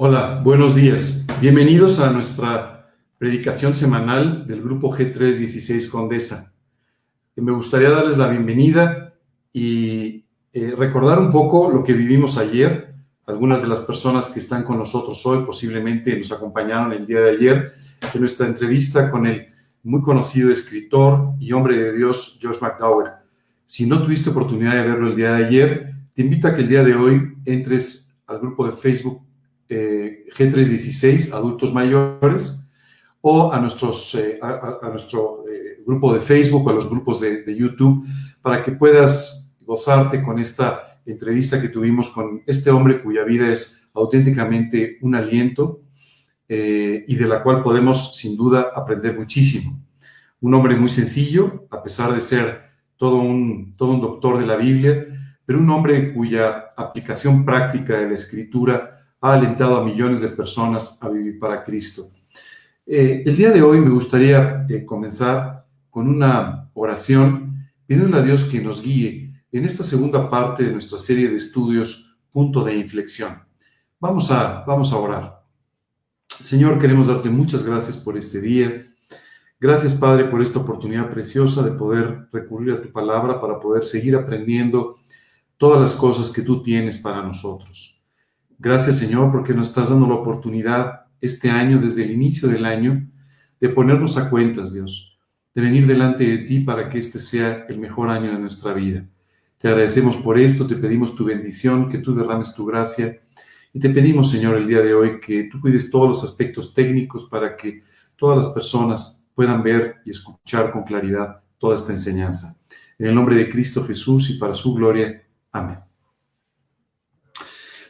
Hola, buenos días. Bienvenidos a nuestra predicación semanal del grupo G316 Condesa. Me gustaría darles la bienvenida y eh, recordar un poco lo que vivimos ayer. Algunas de las personas que están con nosotros hoy posiblemente nos acompañaron el día de ayer en nuestra entrevista con el muy conocido escritor y hombre de Dios, Josh McDowell. Si no tuviste oportunidad de verlo el día de ayer, te invito a que el día de hoy entres al grupo de Facebook eh, G316, adultos mayores, o a, nuestros, eh, a, nuestro eh, grupo de Facebook o a los grupos de, YouTube, para que puedas gozarte con esta entrevista que tuvimos con este hombre cuya vida es auténticamente un aliento y de la cual podemos sin duda aprender muchísimo. Un hombre muy sencillo, a pesar de ser todo un, todo un doctor de la Biblia, pero un hombre cuya aplicación práctica de la escritura ha alentado a millones de personas a vivir para Cristo. Eh, el día de hoy me gustaría eh, comenzar con una oración pidiendo a Dios que nos guíe en esta segunda parte de nuestra serie de estudios Punto de Inflexión. Vamos a, vamos a orar. Señor, queremos darte muchas gracias por este día. Gracias, Padre, por esta oportunidad preciosa de poder recurrir a tu palabra para poder seguir aprendiendo todas las cosas que tú tienes para nosotros. Gracias Señor porque nos estás dando la oportunidad este año, desde el inicio del año, de ponernos a cuentas, Dios, de venir delante de ti para que este sea el mejor año de nuestra vida. Te agradecemos por esto, te pedimos tu bendición, que tú derrames tu gracia y te pedimos, Señor, el día de hoy que tú cuides todos los aspectos técnicos para que todas las personas puedan ver y escuchar con claridad toda esta enseñanza. En el nombre de Cristo Jesús y para su gloria. Amén.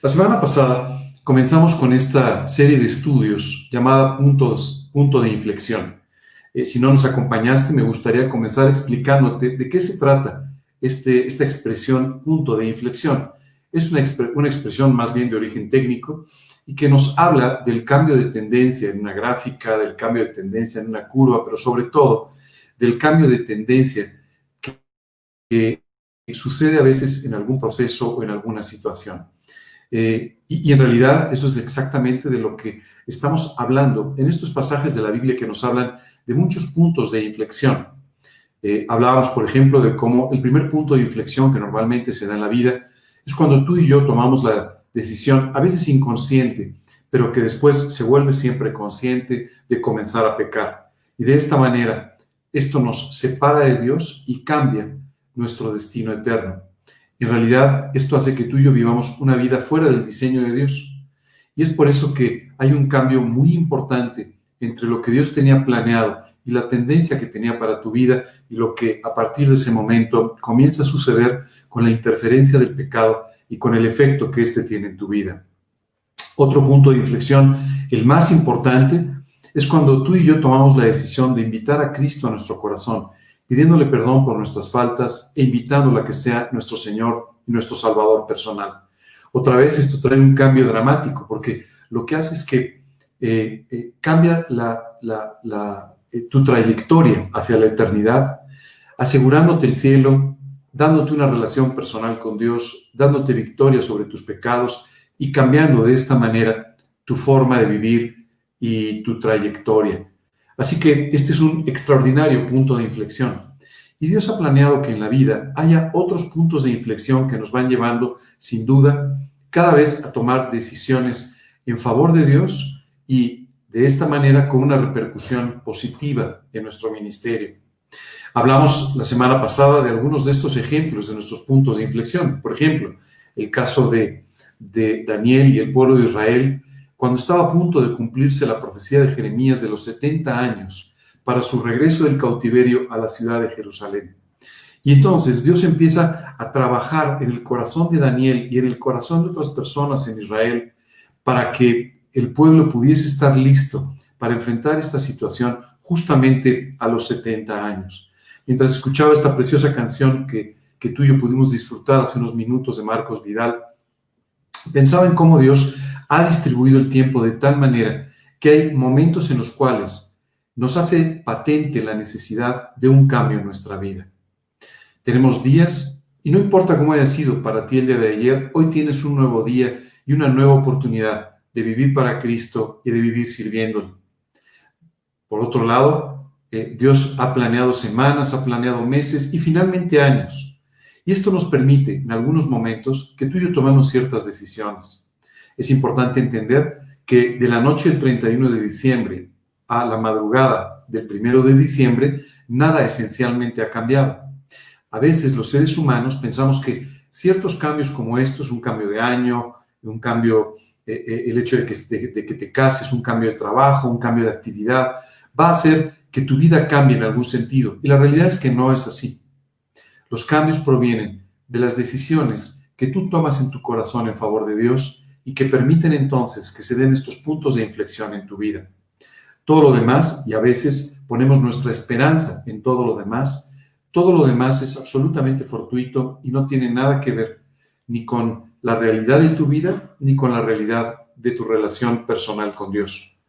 La semana pasada comenzamos con esta serie de estudios llamada Puntos, Punto de Inflexión. Eh, si no nos acompañaste, me gustaría comenzar explicándote de qué se trata este, esta expresión punto de inflexión. Es una, una expresión más bien de origen técnico y que nos habla del cambio de tendencia en una gráfica, del cambio de tendencia en una curva, pero sobre todo del cambio de tendencia que, que sucede a veces en algún proceso o en alguna situación. Eh, y, en realidad eso es exactamente de lo que estamos hablando en estos pasajes de la Biblia que nos hablan de muchos puntos de inflexión. Eh, hablábamos, por ejemplo, de cómo el primer punto de inflexión que normalmente se da en la vida es cuando tú y yo tomamos la decisión, a veces inconsciente, pero que después se vuelve siempre consciente de comenzar a pecar. Y de esta manera, esto nos separa de Dios y cambia nuestro destino eterno. En realidad, esto hace que tú y yo vivamos una vida fuera del diseño de Dios. Y es por eso que hay un cambio muy importante entre lo que Dios tenía planeado y la tendencia que tenía para tu vida y lo que a partir de ese momento comienza a suceder con la interferencia del pecado y con el efecto que éste tiene en tu vida. Otro punto de inflexión, el más importante, es cuando tú y yo tomamos la decisión de invitar a Cristo a nuestro corazón pidiéndole perdón por nuestras faltas e invitándolo a que sea nuestro Señor y nuestro Salvador personal. Otra vez esto trae un cambio dramático porque lo que hace es que eh, eh, cambia eh, tu trayectoria hacia la eternidad, asegurándote el cielo, dándote una relación personal con Dios, dándote victoria sobre tus pecados y cambiando de esta manera tu forma de vivir y tu trayectoria. Así que este es un extraordinario punto de inflexión. Y Dios ha planeado que en la vida haya otros puntos de inflexión que nos van llevando, sin duda, cada vez a tomar decisiones en favor de Dios y de esta manera con una repercusión positiva en nuestro ministerio. Hablamos la semana pasada de algunos de estos ejemplos de nuestros puntos de inflexión. Por ejemplo, el caso de, de Daniel y el pueblo de Israel cuando estaba a punto de cumplirse la profecía de Jeremías de los 70 años para su regreso del cautiverio a la ciudad de Jerusalén. Y entonces Dios empieza a trabajar en el corazón de Daniel y en el corazón de otras personas en Israel para que el pueblo pudiese estar listo para enfrentar esta situación justamente a los 70 años. Mientras escuchaba esta preciosa canción que, que tú y yo pudimos disfrutar hace unos minutos de Marcos Vidal, pensaba en cómo Dios ha distribuido el tiempo de tal manera que hay momentos en los cuales nos hace patente la necesidad de un cambio en nuestra vida. Tenemos días, y no importa cómo haya sido para ti el día de ayer, hoy tienes un nuevo día y una nueva oportunidad de vivir para Cristo y de vivir sirviéndole. Por otro lado, eh, Dios ha planeado semanas, ha planeado meses y finalmente años. Y esto nos permite, en algunos momentos, que tú y yo tomemos ciertas decisiones. Es importante entender que de la noche del 31 de diciembre a la madrugada del 1 de diciembre, nada esencialmente ha cambiado. A veces los seres humanos pensamos que ciertos cambios como estos, un cambio de año, un cambio, eh, eh, el hecho de que, de que te cases, un cambio de trabajo, un cambio de actividad, va a hacer que tu vida cambie en algún sentido. Y la realidad es que no es así. Los cambios provienen de las decisiones que tú tomas en tu corazón en favor de Dios y que permiten entonces que se den estos puntos de inflexión en tu vida. Todo lo demás, y a veces ponemos nuestra esperanza en todo lo demás, todo lo demás es absolutamente fortuito y no tiene nada que ver ni con la realidad de tu vida ni con la realidad de tu relación personal con Dios.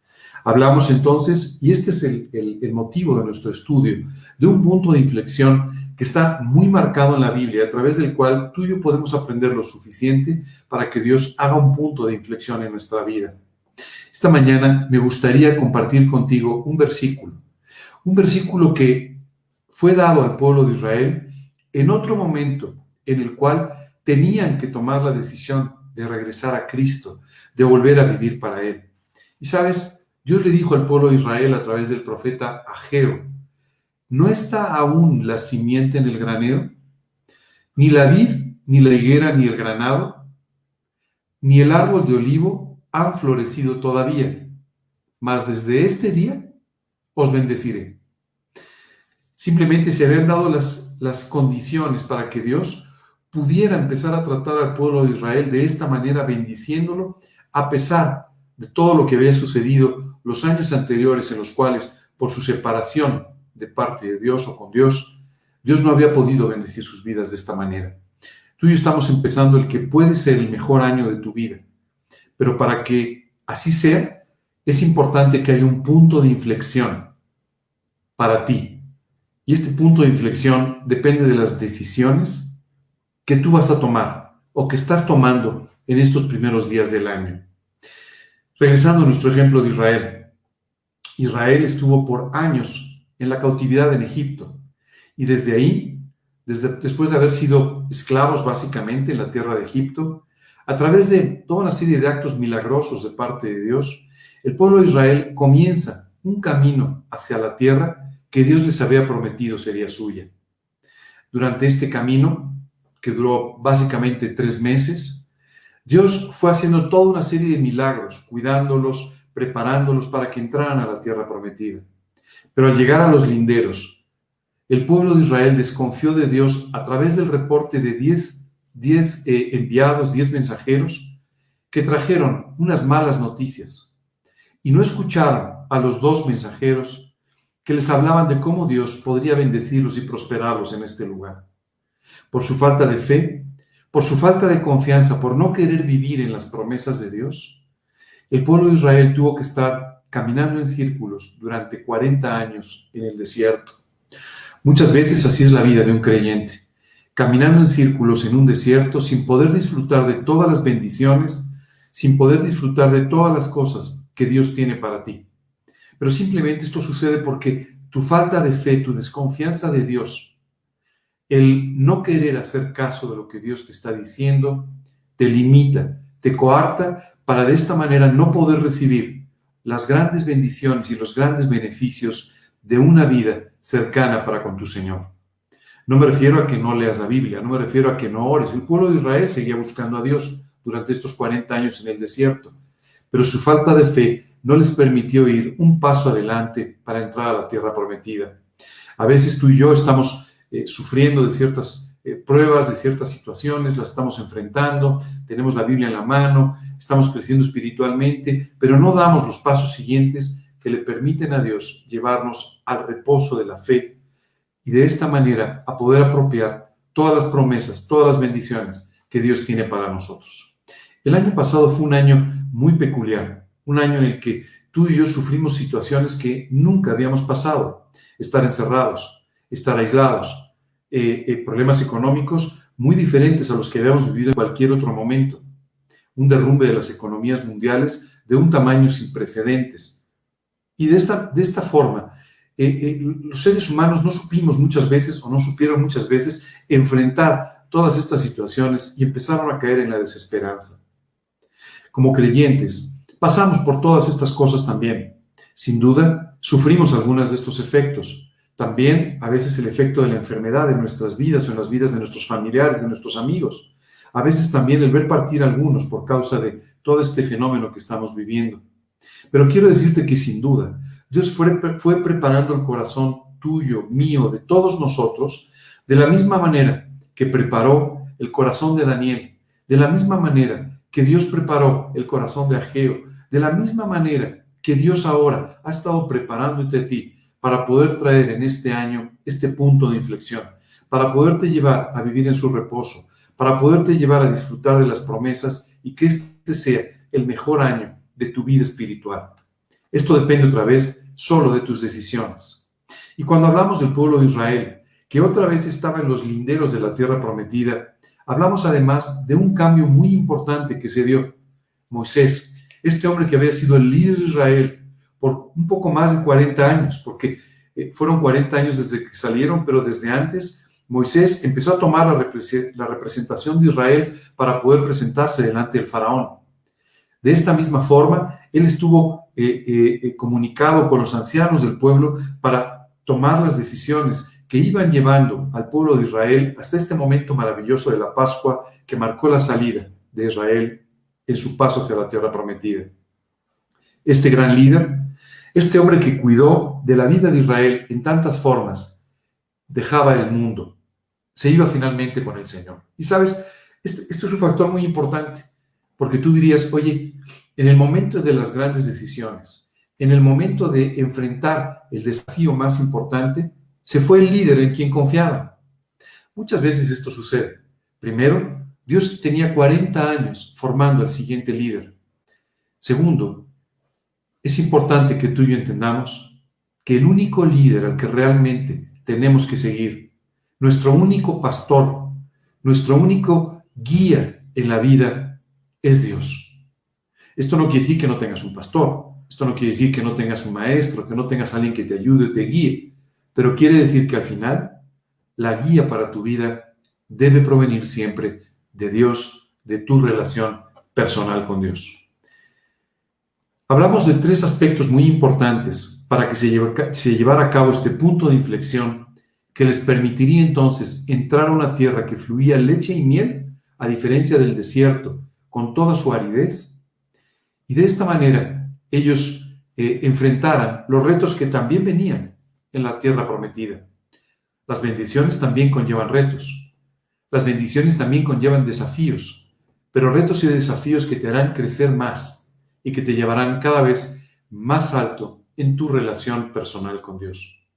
Hablamos entonces, y este es el, motivo de nuestro estudio, de un punto de inflexión que está muy marcado en la Biblia, a través del cual tú y yo podemos aprender lo suficiente para que Dios haga un punto de inflexión en nuestra vida. Esta mañana me gustaría compartir contigo un versículo, un versículo que fue dado al pueblo de Israel en otro momento en el cual tenían que tomar la decisión de regresar a Cristo, de volver a vivir para Él. Y sabes, Dios le dijo al pueblo de Israel a través del profeta Ageo, ¿no está aún la simiente en el granero? Ni la vid, ni la higuera, ni el granado, ni el árbol de olivo han florecido todavía, mas desde este día os bendeciré. Simplemente se habían dado las, las condiciones para que Dios pudiera empezar a tratar al pueblo de Israel de esta manera, bendiciéndolo, a pesar de todo lo que había sucedido los años anteriores en los cuales, por su separación de parte de Dios o con Dios, Dios no había podido bendecir sus vidas de esta manera. Tú y yo estamos empezando el que puede ser el mejor año de tu vida, pero para que así sea, es importante que haya un punto de inflexión para ti. Y este punto de inflexión depende de las decisiones que tú vas a tomar o que estás tomando en estos primeros días del año. Regresando a nuestro ejemplo de Israel. Israel estuvo por años en la cautividad en Egipto y desde ahí, después de haber sido esclavos básicamente en la tierra de Egipto, a través de toda una serie de actos milagrosos de parte de Dios, el pueblo de Israel comienza un camino hacia la tierra que Dios les había prometido sería suya. Durante este camino, que duró básicamente tres meses, Dios fue haciendo toda una serie de milagros, cuidándolos, preparándolos para que entraran a la tierra prometida. Pero al llegar a los linderos, el pueblo de Israel desconfió de Dios a través del reporte de 10 eh, enviados, 10 mensajeros, que trajeron unas malas noticias. Y no escucharon a los dos mensajeros que les hablaban de cómo Dios podría bendecirlos y prosperarlos en este lugar. Por su falta de fe, por su falta de confianza, por no querer vivir en las promesas de Dios, el pueblo de Israel tuvo que estar caminando en círculos durante 40 años en el desierto. Muchas veces así es la vida de un creyente, caminando en círculos en un desierto sin poder disfrutar de todas las bendiciones, sin poder disfrutar de todas las cosas que Dios tiene para ti. Pero simplemente esto sucede porque tu falta de fe, tu desconfianza de Dios, el no querer hacer caso de lo que Dios te está diciendo te limita, te coarta para de esta manera no poder recibir las grandes bendiciones y los grandes beneficios de una vida cercana para con tu Señor. No me refiero a que no leas la Biblia, no me refiero a que no ores. El pueblo de Israel seguía buscando a Dios durante estos 40 años en el desierto, pero su falta de fe no les permitió ir un paso adelante para entrar a la tierra prometida. A veces tú y yo estamos eh, sufriendo de ciertas eh, pruebas, de ciertas situaciones, las estamos enfrentando, tenemos la Biblia en la mano, estamos creciendo espiritualmente, pero no damos los pasos siguientes que le permiten a Dios llevarnos al reposo de la fe y de esta manera a poder apropiar todas las promesas, todas las bendiciones que Dios tiene para nosotros. El año pasado fue un año muy peculiar, un año en el que tú y yo sufrimos situaciones que nunca habíamos pasado, estar encerrados, estar aislados, eh, eh, problemas económicos muy diferentes a los que habíamos vivido en cualquier otro momento. un derrumbe de las economías mundiales de un tamaño sin precedentes. Y de esta, de esta forma, eh, eh, los seres humanos no supimos muchas veces o no supieron muchas veces enfrentar todas estas situaciones y empezaron a caer en la desesperanza. Como creyentes, pasamos por todas estas cosas también. Sin duda, sufrimos algunas de estos efectos. También a veces el efecto de la enfermedad en nuestras vidas o en las vidas de nuestros familiares, de nuestros amigos. A veces también el ver partir a algunos por causa de todo este fenómeno que estamos viviendo. Pero quiero decirte que sin duda, Dios fue, fue preparando el corazón tuyo, mío, de todos nosotros, de la misma manera que preparó el corazón de Daniel, de la misma manera que Dios preparó el corazón de Ageo, de la misma manera que Dios ahora ha estado preparándote a ti para poder traer en este año este punto de inflexión, para poderte llevar a vivir en su reposo, para poderte llevar a disfrutar de las promesas y que este sea el mejor año de tu vida espiritual. Esto depende otra vez solo de tus decisiones. Y cuando hablamos del pueblo de Israel, que otra vez estaba en los linderos de la tierra prometida, hablamos además de un cambio muy importante que se dio. Moisés, este hombre que había sido el líder de Israel por un poco más de 40 años, porque eh, fueron 40 años desde que salieron, pero desde antes Moisés empezó a tomar la, representación de Israel para poder presentarse delante del faraón. De esta misma forma, él estuvo eh, eh, comunicado con los ancianos del pueblo para tomar las decisiones que iban llevando al pueblo de Israel hasta este momento maravilloso de la Pascua que marcó la salida de Israel en su paso hacia la tierra prometida. Este gran líder este hombre que cuidó de la vida de Israel en tantas formas, dejaba el mundo, se iba finalmente con el Señor. Y sabes, este, esto es un factor muy importante, porque tú dirías, oye, en el momento de las grandes decisiones, en el momento de enfrentar el desafío más importante, se fue el líder en quien confiaba. Muchas veces esto sucede. Primero, Dios tenía 40 años formando al siguiente líder. Segundo, es importante que tú y yo entendamos que el único líder al que realmente tenemos que seguir, nuestro único pastor, nuestro único guía en la vida es Dios. Esto no quiere decir que no tengas un pastor, esto no quiere decir que no tengas un maestro, que no tengas alguien que te ayude, te guíe, pero quiere decir que al final la guía para tu vida debe provenir siempre de Dios, de tu relación personal con Dios. Hablamos de tres aspectos muy importantes para que se, llevara a cabo este punto de inflexión que les permitiría entonces entrar a una tierra que fluía leche y miel, a diferencia del desierto, con toda su aridez. Y de esta manera ellos eh, enfrentaran los retos que también venían en la tierra prometida. Las bendiciones también conllevan retos. Las bendiciones también conllevan desafíos, pero retos y desafíos que te harán crecer más y que te llevarán cada vez más alto en tu relación personal con Dios.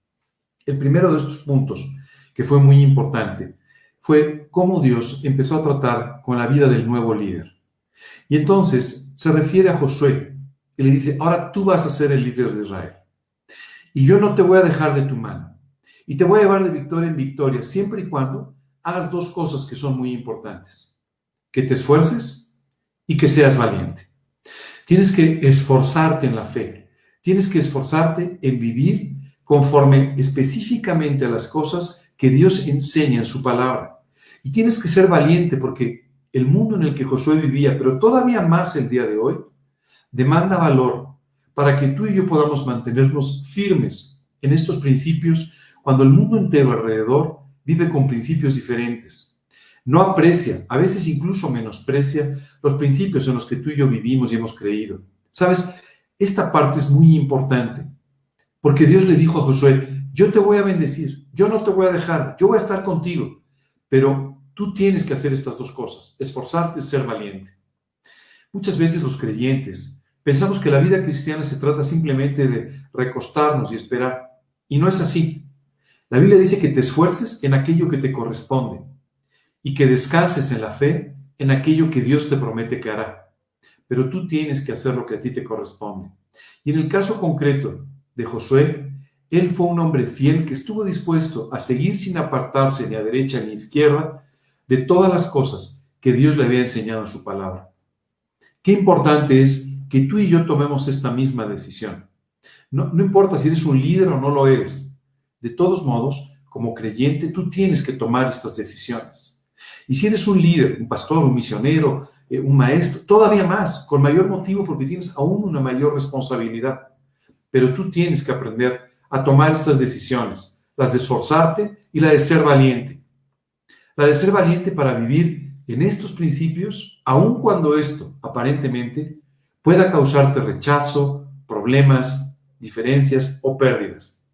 El primero de estos puntos, que fue muy importante, fue cómo Dios empezó a tratar con la vida del nuevo líder. Y entonces se refiere a Josué y le dice, ahora tú vas a ser el líder de Israel. Y yo no te voy a dejar de tu mano. Y te voy a llevar de victoria en victoria, siempre y cuando hagas dos cosas que son muy importantes. Que te esfuerces y que seas valiente. Tienes que esforzarte en la fe. Tienes que esforzarte en vivir conforme específicamente a las cosas que Dios enseña en su palabra. Y tienes que ser valiente porque el mundo en el que Josué vivía, pero todavía más el día de hoy, demanda valor para que tú y yo podamos mantenernos firmes en estos principios cuando el mundo entero alrededor vive con principios diferentes no aprecia, a veces incluso menosprecia los principios en los que tú y yo vivimos y hemos creído. Sabes, esta parte es muy importante, porque Dios le dijo a Josué, yo te voy a bendecir, yo no te voy a dejar, yo voy a estar contigo, pero tú tienes que hacer estas dos cosas, esforzarte y ser valiente. Muchas veces los creyentes pensamos que la vida cristiana se trata simplemente de recostarnos y esperar, y no es así. La Biblia dice que te esfuerces en aquello que te corresponde y que descanses en la fe en aquello que Dios te promete que hará. Pero tú tienes que hacer lo que a ti te corresponde. Y en el caso concreto de Josué, él fue un hombre fiel que estuvo dispuesto a seguir sin apartarse ni a derecha ni a izquierda de todas las cosas que Dios le había enseñado en su palabra. qué importante es que tú y yo tomemos esta misma decisión. No, no importa si eres un líder o no lo eres. De todos modos, como creyente, tú tienes que tomar estas decisiones. Y si eres un líder, un pastor, un misionero, eh, un maestro, todavía más, con mayor motivo porque tienes aún una mayor responsabilidad. Pero tú tienes que aprender a tomar estas decisiones, las de esforzarte y la de ser valiente. La de ser valiente para vivir en estos principios, aun cuando esto aparentemente pueda causarte rechazo, problemas, diferencias o pérdidas.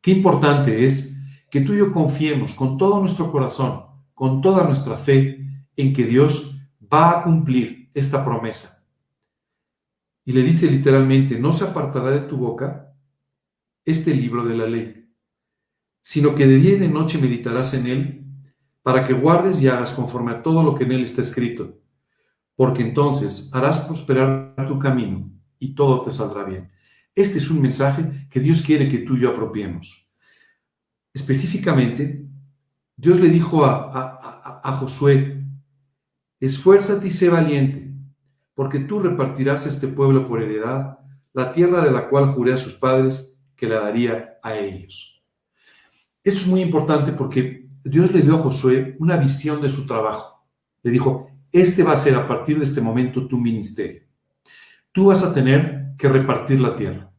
Qué importante es que tú y yo confiemos con todo nuestro corazón, con toda nuestra fe, en que Dios va a cumplir esta promesa. Y le dice literalmente, no se apartará de tu boca este libro de la ley, sino que de día y de noche meditarás en él para que guardes y hagas conforme a todo lo que en él está escrito, porque entonces harás prosperar tu camino y todo te saldrá bien. Este es un mensaje que Dios quiere que tú y yo apropiemos. Específicamente, Dios le dijo a, Josué, esfuérzate y sé valiente, porque tú repartirás este pueblo por heredad, la tierra de la cual juré a sus padres que la daría a ellos. Esto es muy importante porque Dios le dio a Josué una visión de su trabajo. Le dijo, este va a ser a partir de este momento tu ministerio. Tú vas a tener que repartir la tierra.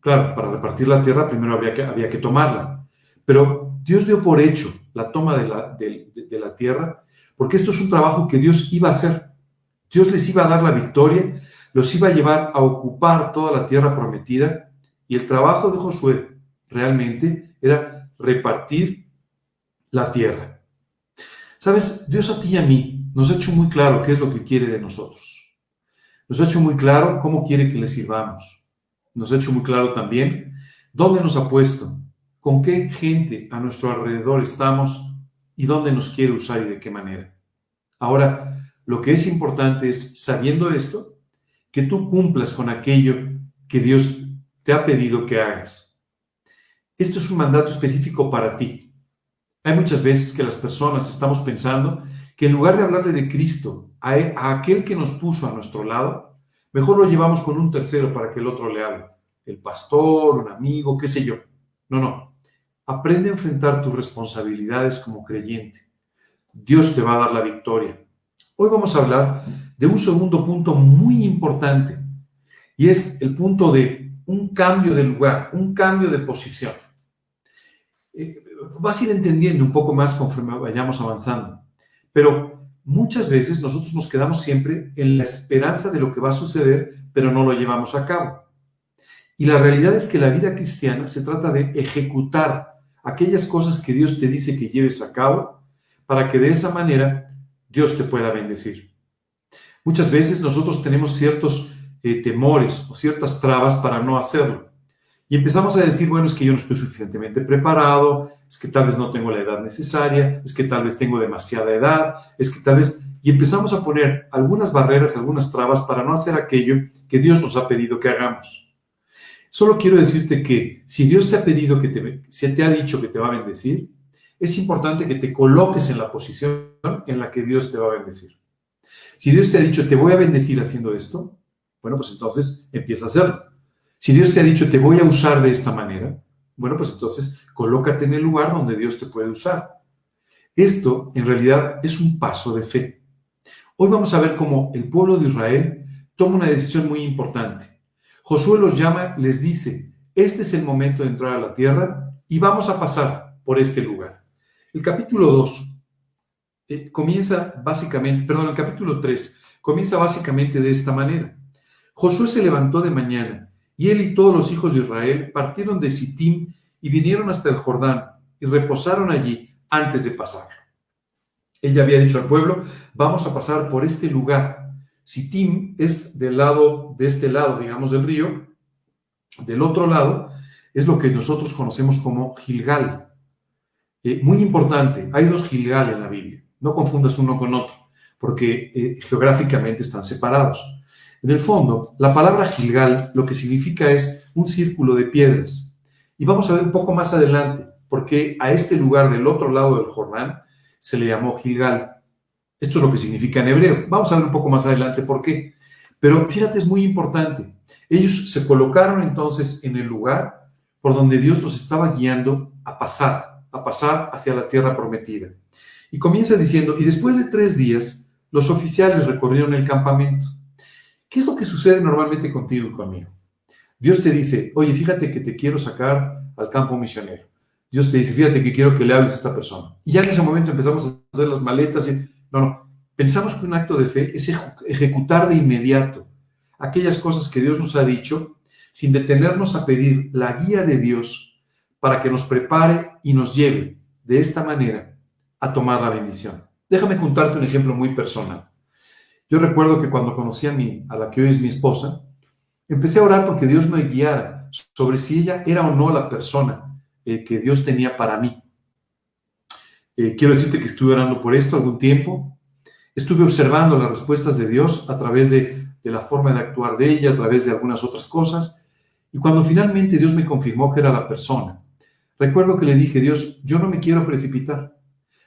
Claro, para repartir la tierra primero había que tomarla. Pero Dios dio por hecho la toma de la, de, la tierra porque esto es un trabajo que Dios iba a hacer. Dios les iba a dar la victoria, los iba a llevar a ocupar toda la tierra prometida y el trabajo de Josué realmente era repartir la tierra. Sabes, Dios a ti y a mí nos ha hecho muy claro qué es lo que quiere de nosotros. Nos ha hecho muy claro cómo quiere que le sirvamos. Nos ha hecho muy claro también dónde nos ha puesto, con qué gente a nuestro alrededor estamos y dónde nos quiere usar y de qué manera. Ahora, lo que es importante es, sabiendo esto, que tú cumplas con aquello que Dios te ha pedido que hagas. Esto es un mandato específico para ti, hay muchas veces que las personas estamos pensando que en lugar de hablarle de Cristo a, aquel que nos puso a nuestro lado, mejor lo llevamos con un tercero para que el otro le hable. El pastor, un amigo, qué sé yo. No, no. Aprende a enfrentar tus responsabilidades como creyente. Dios te va a dar la victoria. Hoy vamos a hablar de un segundo punto muy importante y es el punto de un cambio de lugar, un cambio de posición. Eh, vas a ir entendiendo un poco más conforme vayamos avanzando. Pero muchas veces nosotros nos quedamos siempre en la esperanza de lo que va a suceder, pero no lo llevamos a cabo. Y la realidad es que la vida cristiana se trata de ejecutar aquellas cosas que Dios te dice que lleves a cabo para que de esa manera Dios te pueda bendecir. Muchas veces nosotros tenemos ciertos eh, temores o ciertas trabas para no hacerlo. Y empezamos a decir, bueno, es que yo no estoy suficientemente preparado, es que tal vez no tengo la edad necesaria, es que tal vez tengo demasiada edad, es que tal vez... Y empezamos a poner algunas barreras, algunas trabas para no hacer aquello que Dios nos ha pedido que hagamos. Solo quiero decirte que si Dios te ha pedido que te, si te ha dicho que te va a bendecir, es importante que te coloques en la posición en la que Dios te va a bendecir. Si Dios te ha dicho, te voy a bendecir haciendo esto, bueno, pues entonces empieza a hacerlo. Si Dios te ha dicho, te voy a usar de esta manera, bueno, pues entonces colócate en el lugar donde Dios te puede usar. Esto en realidad es un paso de fe. Hoy vamos a ver cómo el pueblo de Israel toma una decisión muy importante. Josué los llama, les dice, este es el momento de entrar a la tierra y vamos a pasar por este lugar. El capítulo 2 eh, comienza básicamente, perdón, el capítulo 3 comienza básicamente de esta manera. Josué se levantó de mañana y él y todos los hijos de Israel partieron de Sittim y vinieron hasta el Jordán y reposaron allí antes de pasar. Él ya había dicho al pueblo, vamos a pasar por este lugar. Sittim es del lado, de este lado, digamos, del río. Del otro lado es lo que nosotros conocemos como Gilgal. Eh, muy importante, hay dos Gilgal en la Biblia. No confundas uno con otro, porque eh, geográficamente están separados. En el fondo, la palabra Gilgal lo que significa es un círculo de piedras. Y vamos a ver un poco más adelante porque a este lugar del otro lado del Jordán se le llamó Gilgal. Esto es lo que significa en hebreo. Vamos a ver un poco más adelante por qué. Pero fíjate, es muy importante. Ellos se colocaron entonces en el lugar por donde Dios los estaba guiando a pasar, a pasar hacia la tierra prometida. Y comienza diciendo, y después de tres días, los oficiales recorrieron el campamento. ¿Qué es lo que sucede normalmente contigo y conmigo? Dios te dice, oye, fíjate que te quiero sacar al campo misionero. Dios te dice, fíjate que quiero que le hables a esta persona. Y ya en ese momento empezamos a hacer las maletas y, no, no, pensamos que un acto de fe es ejecutar de inmediato aquellas cosas que Dios nos ha dicho sin detenernos a pedir la guía de Dios para que nos prepare y nos lleve de esta manera a tomar la bendición. Déjame contarte un ejemplo muy personal. Yo recuerdo que cuando conocí a, mi, a la que hoy es mi esposa, empecé a orar porque Dios me guiara sobre si ella era o no la persona eh, que Dios tenía para mí. Eh, quiero decirte que estuve orando por esto algún tiempo. Estuve observando las respuestas de Dios a través de, de la forma de actuar de ella, a través de algunas otras cosas. Y cuando finalmente Dios me confirmó que era la persona, recuerdo que le dije, Dios, yo no me quiero precipitar.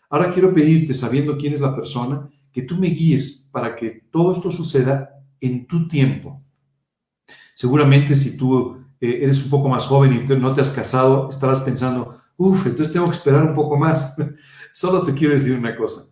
Ahora quiero pedirte, sabiendo quién es la persona, que tú me guíes para que todo esto suceda en tu tiempo. Seguramente si tú eh, eres un poco más joven y no te has casado, estarás pensando, uff, entonces tengo que esperar un poco más. Solo te quiero decir una cosa.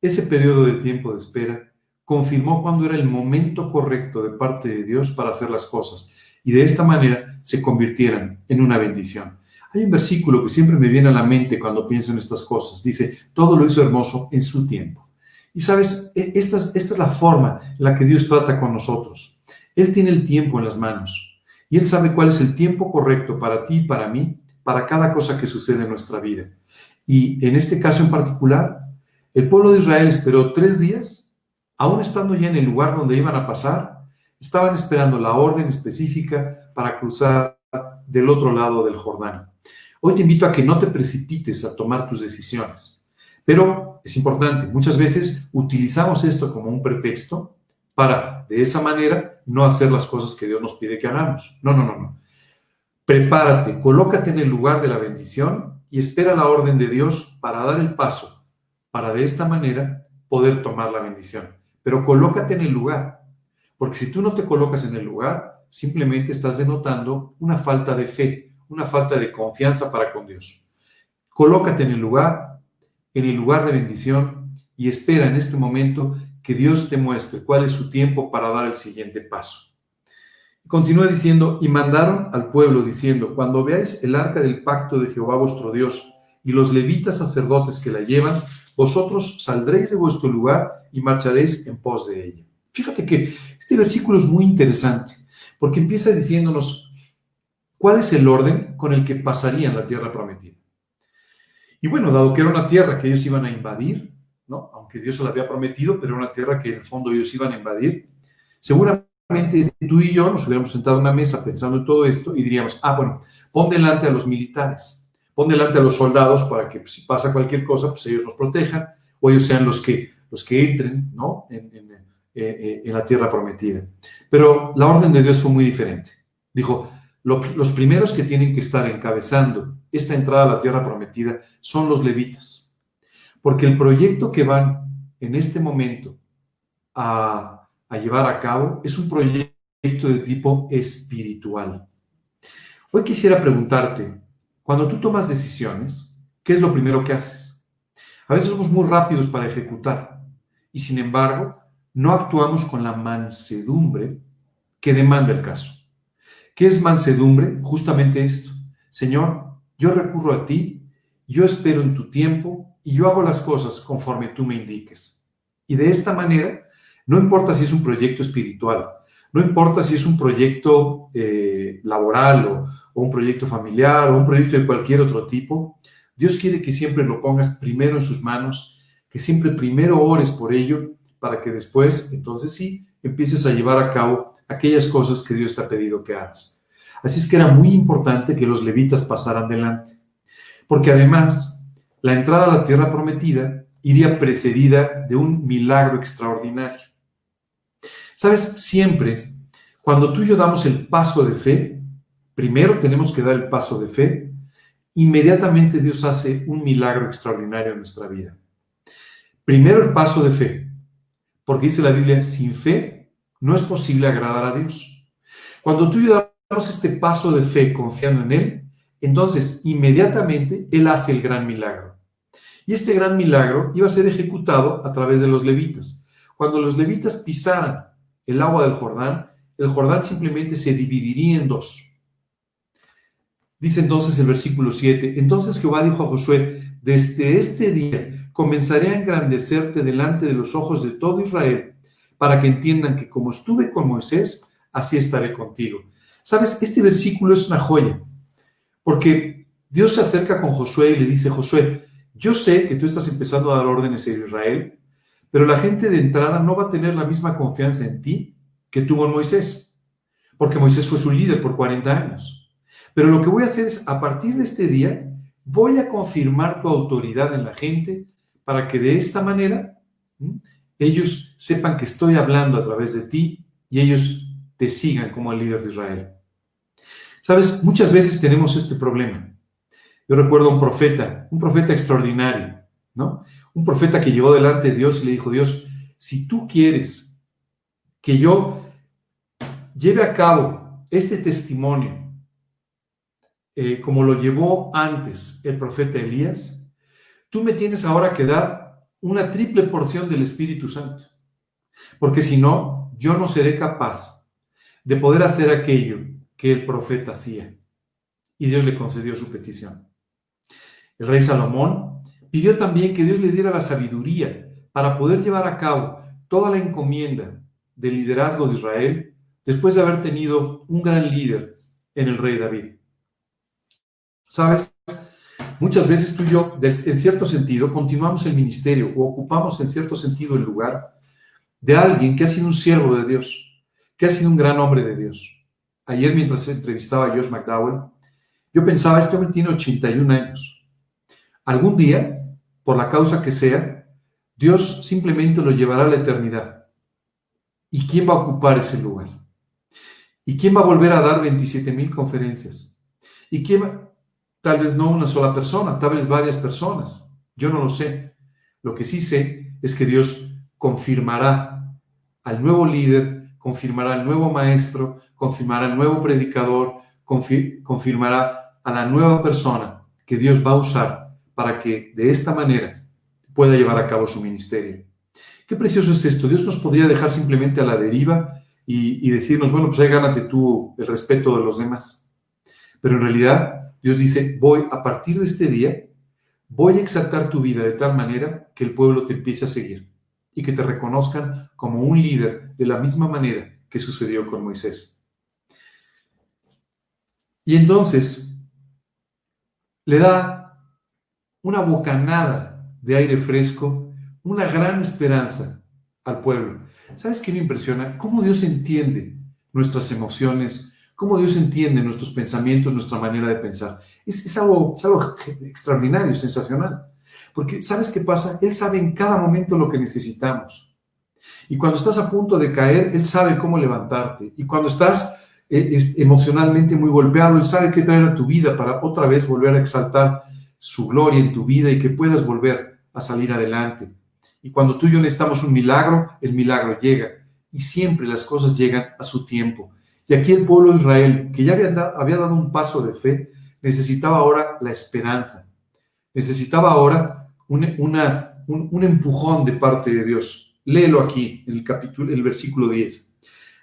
Ese periodo de tiempo de espera confirmó cuándo era el momento correcto de parte de Dios para hacer las cosas y de esta manera se convirtieran en una bendición. Hay un versículo que siempre me viene a la mente cuando pienso en estas cosas. Dice, todo lo hizo hermoso en su tiempo. Y sabes, e, esta es, esta es la forma en la que Dios trata con nosotros. Él tiene el tiempo en las manos y Él sabe cuál es el tiempo correcto para ti y para mí, para cada cosa que sucede en nuestra vida. Y en este caso en particular, el pueblo de Israel esperó tres días, aún estando ya en el lugar donde iban a pasar, estaban esperando la orden específica para cruzar del otro lado del Jordán. Hoy te invito a que no te precipites a tomar tus decisiones, pero es importante, muchas veces utilizamos esto como un pretexto para, de esa manera, no hacer las cosas que Dios nos pide que hagamos. No, no, no, no. Prepárate, colócate en el lugar de la bendición y espera la orden de Dios para dar el paso, para de esta manera poder tomar la bendición. Pero colócate en el lugar, porque si tú no te colocas en el lugar, simplemente estás denotando una falta de fe, una falta de confianza para con Dios. Colócate en el lugar, en el lugar de bendición y espera en este momento que Dios te muestre cuál es su tiempo para dar el siguiente paso. Continúa diciendo, y mandaron al pueblo diciendo, cuando veáis el arca del pacto de Jehová vuestro Dios y los levitas sacerdotes que la llevan, vosotros saldréis de vuestro lugar y marcharéis en pos de ella. Fíjate que este versículo es muy interesante, porque empieza diciéndonos cuál es el orden con el que pasarían la tierra prometida. Y bueno, dado que era una tierra que ellos iban a invadir, ¿no? aunque Dios se la había prometido, pero era una tierra que en el fondo ellos iban a invadir, seguramente tú y yo nos hubiéramos sentado en una mesa pensando en todo esto y diríamos, ah, bueno, pon delante a los militares, pon delante a los soldados para que pues, si pasa cualquier cosa, pues ellos nos protejan o ellos sean los que, los que entren ¿no? en, en, eh, eh, en la tierra prometida. Pero la orden de Dios fue muy diferente. Dijo, los primeros que tienen que estar encabezando esta entrada a la tierra prometida son los levitas. Porque el proyecto que van en este momento a, a llevar a cabo es un proyecto de tipo espiritual. Hoy quisiera preguntarte, cuando tú tomas decisiones, ¿qué es lo primero que haces? A veces somos muy rápidos para ejecutar y sin embargo no actuamos con la mansedumbre que demanda el caso. ¿Qué es mansedumbre? Justamente esto. Señor, yo recurro a ti, yo espero en tu tiempo y yo hago las cosas conforme tú me indiques. Y de esta manera, no importa si es un proyecto espiritual, no importa si es un proyecto eh, laboral o, o un proyecto familiar o un proyecto de cualquier otro tipo, Dios quiere que siempre lo pongas primero en sus manos, que siempre primero ores por ello, para que después, entonces sí, empieces a llevar a cabo aquellas cosas que Dios te ha pedido que hagas. Así es que era muy importante que los levitas pasaran delante, porque además la entrada a la tierra prometida iría precedida de un milagro extraordinario. Sabes, siempre, cuando tú y yo damos el paso de fe, primero tenemos que dar el paso de fe, inmediatamente Dios hace un milagro extraordinario en nuestra vida. Primero el paso de fe, porque dice la Biblia, sin fe no es posible agradar a Dios. Cuando tú y yo damos este paso de fe confiando en Él, entonces inmediatamente Él hace el gran milagro. Y este gran milagro iba a ser ejecutado a través de los levitas. Cuando los levitas pisaran el agua del Jordán, el Jordán simplemente se dividiría en dos. Dice entonces el versículo 7, entonces Jehová dijo a Josué, desde este día comenzaré a engrandecerte delante de los ojos de todo Israel, para que entiendan que como estuve con Moisés, así estaré contigo. Sabes, este versículo es una joya, porque Dios se acerca con Josué y le dice, Josué, yo sé que tú estás empezando a dar órdenes a Israel, pero la gente de entrada no va a tener la misma confianza en ti que tuvo en Moisés, porque Moisés fue su líder por 40 años. Pero lo que voy a hacer es, a partir de este día, voy a confirmar tu autoridad en la gente para que de esta manera ellos sepan que estoy hablando a través de ti y ellos te sigan como el líder de Israel. Sabes, muchas veces tenemos este problema. Yo recuerdo a un profeta, un profeta extraordinario, ¿no? Un profeta que llegó delante de Dios y le dijo, Dios, si tú quieres que yo lleve a cabo este testimonio eh, como lo llevó antes el profeta Elías, tú me tienes ahora que dar una triple porción del Espíritu Santo. Porque si no, yo no seré capaz de poder hacer aquello que el profeta hacía. Y Dios le concedió su petición. El rey Salomón pidió también que Dios le diera la sabiduría para poder llevar a cabo toda la encomienda del liderazgo de Israel después de haber tenido un gran líder en el rey David. ¿Sabes? Muchas veces tú y yo, en cierto sentido, continuamos el ministerio o ocupamos en cierto sentido el lugar de alguien que ha sido un siervo de Dios, que ha sido un gran hombre de Dios. Ayer mientras entrevistaba a Josh McDowell, yo pensaba, este hombre tiene 81 años. Algún día, por la causa que sea, Dios simplemente lo llevará a la eternidad. ¿Y quién va a ocupar ese lugar? ¿Y quién va a volver a dar 27 mil conferencias? ¿Y quién va, Tal vez no una sola persona, tal vez varias personas. Yo no lo sé. Lo que sí sé es que Dios confirmará al nuevo líder, confirmará al nuevo maestro, confirmará al nuevo predicador, confirmará a la nueva persona que Dios va a usar para que de esta manera pueda llevar a cabo su ministerio. Qué precioso es esto. Dios nos podría dejar simplemente a la deriva y, decirnos, bueno, pues ahí gánate tú el respeto de los demás. Pero en realidad Dios dice, voy a partir de este día, voy a exaltar tu vida de tal manera que el pueblo te empiece a seguir y que te reconozcan como un líder de la misma manera que sucedió con Moisés. Y entonces le da una bocanada de aire fresco, una gran esperanza al pueblo. ¿Sabes qué me impresiona? Cómo Dios entiende nuestras emociones, cómo Dios entiende nuestros pensamientos, nuestra manera de pensar. Es, algo, algo extraordinario, sensacional. Porque ¿sabes qué pasa? Él sabe en cada momento lo que necesitamos. Y cuando estás a punto de caer, Él sabe cómo levantarte. Y cuando estás eh, emocionalmente muy golpeado, Él sabe qué traer a tu vida para otra vez volver a exaltar su gloria en tu vida y que puedas volver a salir adelante. Y cuando tú y yo necesitamos un milagro, el milagro llega. Y siempre las cosas llegan a su tiempo. Y aquí el pueblo de Israel, que ya había, dado un paso de fe, necesitaba ahora la esperanza. Necesitaba ahora un, empujón de parte de Dios. Léelo aquí, en el, capítulo, el versículo 10.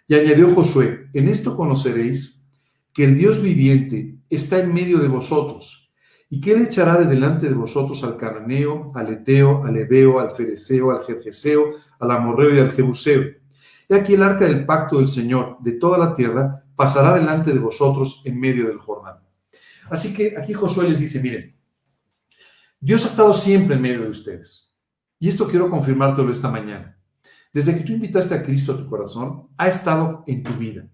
Y añadió Josué, en esto conoceréis que el Dios viviente está en medio de vosotros, y que él echará de delante de vosotros al cananeo, al eteo, al ebeo, al fereceo, al jerjeseo, al amorreo y al jebuseo He aquí el arca del pacto del Señor de toda la tierra pasará delante de vosotros en medio del Jordán. Así que aquí Josué les dice, miren, Dios ha estado siempre en medio de ustedes. Y esto quiero confirmártelo esta mañana. Desde que tú invitaste a Cristo a tu corazón, ha estado en tu vida.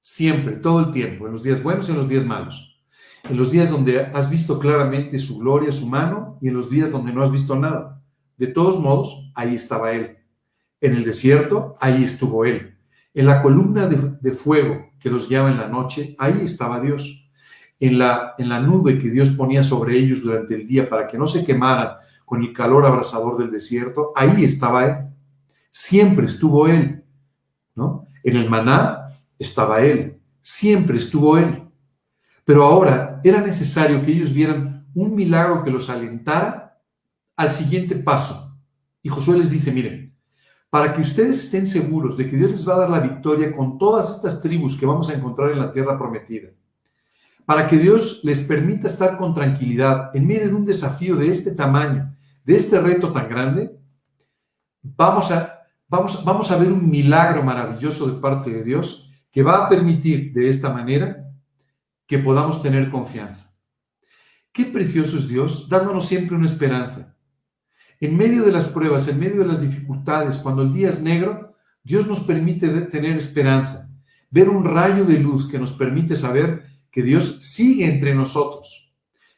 Siempre, todo el tiempo, en los días buenos y en los días malos. En los días donde has visto claramente su gloria, su mano, y en los días donde no has visto nada. De todos modos, ahí estaba Él. En el desierto, ahí estuvo Él. En la columna de, fuego que los guiaba en la noche, ahí estaba Dios. En la, en la nube que Dios ponía sobre ellos durante el día para que no se quemaran con el calor abrasador del desierto, ahí estaba Él. Siempre estuvo Él. ¿no? En el maná estaba Él, siempre estuvo Él. Pero ahora era necesario que ellos vieran un milagro que los alentara al siguiente paso. Y Josué les dice, miren, para que ustedes estén seguros de que Dios les va a dar la victoria con todas estas tribus que vamos a encontrar en la tierra prometida, para que Dios les permita estar con tranquilidad en medio de un desafío de este tamaño, de este reto tan grande, vamos a, vamos, vamos a ver un milagro maravilloso de parte de Dios que va a permitir de esta manera que podamos tener confianza. Qué precioso es Dios, dándonos siempre una esperanza. En medio de las pruebas, en medio de las dificultades, cuando el día es negro, Dios nos permite tener esperanza, ver un rayo de luz que nos permite saber que Dios sigue entre nosotros,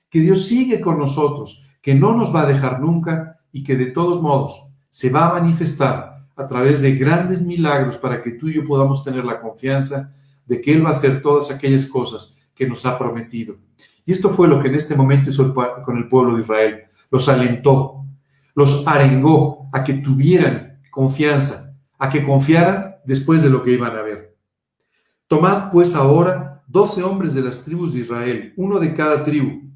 que Dios sigue con nosotros, que no nos va a dejar nunca y que de todos modos se va a manifestar a través de grandes milagros para que tú y yo podamos tener la confianza de que Él va a hacer todas aquellas cosas que nos ha prometido. Y esto fue lo que en este momento hizo con el pueblo de Israel. Los alentó, los arengó a que tuvieran confianza, a que confiaran después de lo que iban a ver. Tomad pues ahora doce hombres de las tribus de Israel, uno de cada tribu.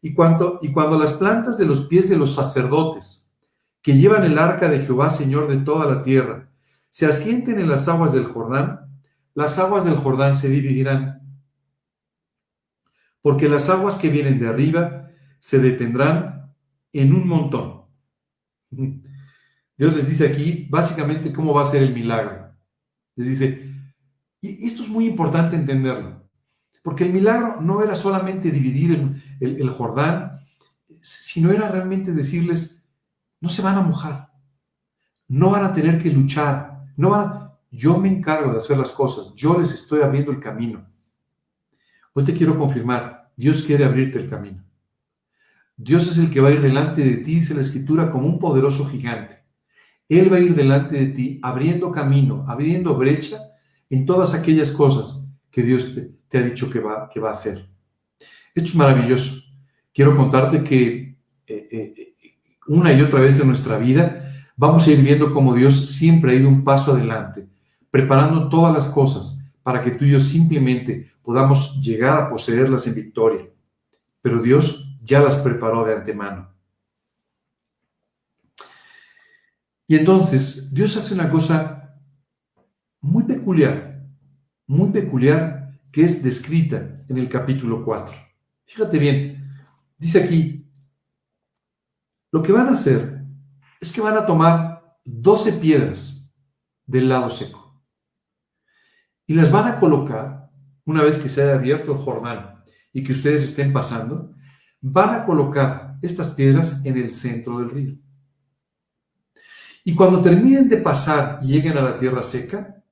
Y cuando, y cuando las plantas de los pies de los sacerdotes, que llevan el arca de Jehová, Señor de toda la tierra, se asienten en las aguas del Jordán, las aguas del Jordán se dividirán. Porque las aguas que vienen de arriba se detendrán en un montón. Dios les dice aquí básicamente cómo va a ser el milagro. Les dice, y esto es muy importante entenderlo. Porque el milagro no era solamente dividir el, Jordán, sino era realmente decirles, no se van a mojar, no van a tener que luchar, no van yo me encargo de hacer las cosas, yo les estoy abriendo el camino. Hoy te quiero confirmar, Dios quiere abrirte el camino. Dios es el que va a ir delante de ti, dice la escritura, como un poderoso gigante. Él va a ir delante de ti, abriendo camino, abriendo brecha en todas aquellas cosas que Dios te, ha dicho que va, a hacer. Esto es maravilloso. Quiero contarte que eh, eh, una y otra vez en nuestra vida vamos a ir viendo cómo Dios siempre ha ido un paso adelante, preparando todas las cosas para que tú y yo simplemente podamos llegar a poseerlas en victoria. Pero Dios ya las preparó de antemano. Y entonces Dios hace una cosa muy peculiar, muy peculiar que es descrita en el capítulo 4. Fíjate bien, dice aquí, lo que van a hacer es que van a tomar 12 piedras del lado seco y las van a colocar, una vez que se haya abierto el Jordán y que ustedes estén pasando, van a colocar estas piedras en el centro del río. Y cuando terminen de pasar y lleguen a la tierra seca,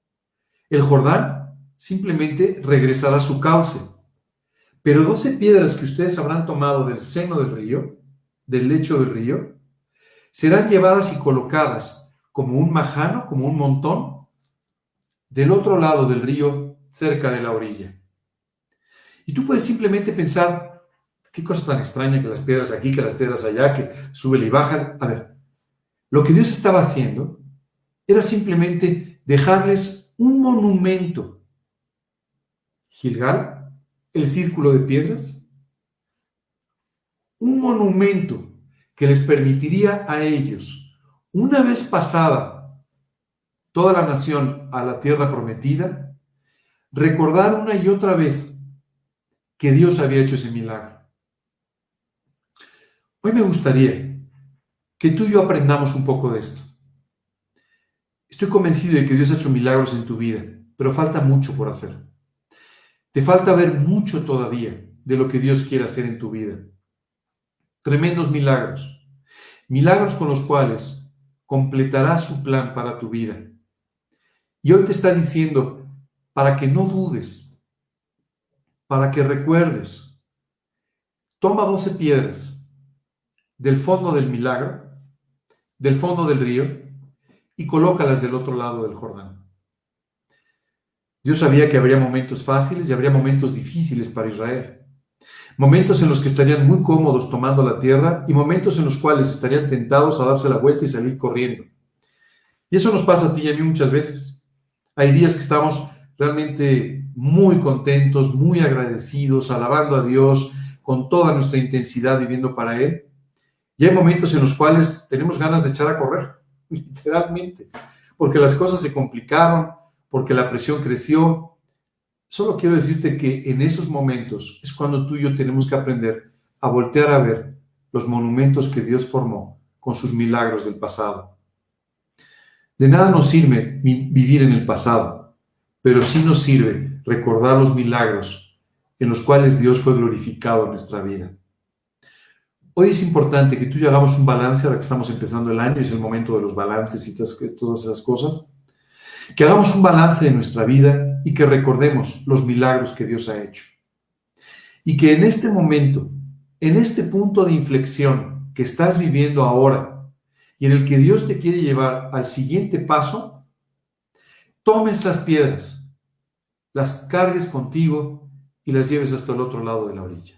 el Jordán simplemente regresará a su cauce. Pero doce piedras que ustedes habrán tomado del seno del río, del lecho del río, serán llevadas y colocadas como un majano, como un montón, del otro lado del río, cerca de la orilla. Y tú puedes simplemente pensar, qué cosa tan extraña que las piedras aquí, que las piedras allá, que suben y bajan. A ver, lo que Dios estaba haciendo era simplemente dejarles un monumento Gilgal, el círculo de piedras, un monumento que les permitiría a ellos, una vez pasada toda la nación a la tierra prometida, recordar una y otra vez que Dios había hecho ese milagro. Hoy me gustaría que tú y yo aprendamos un poco de esto. Estoy convencido de que Dios ha hecho milagros en tu vida, pero falta mucho por hacer. Te falta ver mucho todavía de lo que Dios quiere hacer en tu vida. Tremendos milagros. Milagros con los cuales completará su plan para tu vida. Y hoy te está diciendo, para que no dudes, para que recuerdes, toma doce piedras del fondo del milagro, del fondo del río, y colócalas del otro lado del Jordán. Dios sabía que habría momentos fáciles y habría momentos difíciles para Israel. Momentos en los que estarían muy cómodos tomando la tierra y momentos en los cuales estarían tentados a darse la vuelta y salir corriendo. Y eso nos pasa a ti y a mí muchas veces. Hay días que estamos realmente muy contentos, muy agradecidos, alabando a Dios con toda nuestra intensidad viviendo para Él. Y hay momentos en los cuales tenemos ganas de echar a correr, literalmente, porque las cosas se complicaron, porque la presión creció. Solo quiero decirte que en esos momentos es cuando tú y yo tenemos que aprender a voltear a ver los monumentos que Dios formó con sus milagros del pasado. De nada nos sirve vivir en el pasado, pero sí nos sirve recordar los milagros en los cuales Dios fue glorificado en nuestra vida. Hoy es importante que tú y hagamos un balance, ahora que estamos empezando el año, es el momento de los balances y todas esas cosas, que hagamos un balance de nuestra vida y que recordemos los milagros que Dios ha hecho. Y que en este momento, en este punto de inflexión que estás viviendo ahora y en el que Dios te quiere llevar al siguiente paso, tomes las piedras, las cargues contigo y las lleves hasta el otro lado de la orilla.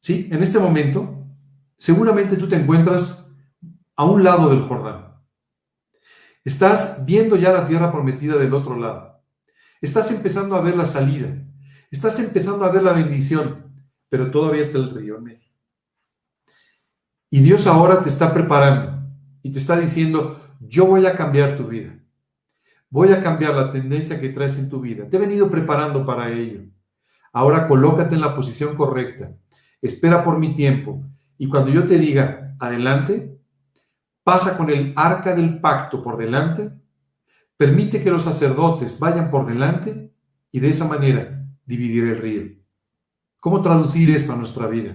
Sí, en este momento, seguramente tú te encuentras a un lado del Jordán. Estás viendo ya la tierra prometida del otro lado. Estás empezando a ver la salida. Estás empezando a ver la bendición, pero todavía está el río en medio. Y Dios ahora te está preparando y te está diciendo, yo voy a cambiar tu vida. Voy a cambiar la tendencia que traes en tu vida. Te he venido preparando para ello. Ahora colócate en la posición correcta. Espera por mi tiempo. Y cuando yo te diga, adelante, pasa con el arca del pacto por delante, permite que los sacerdotes vayan por delante y de esa manera dividir el río. ¿Cómo traducir esto a nuestra vida?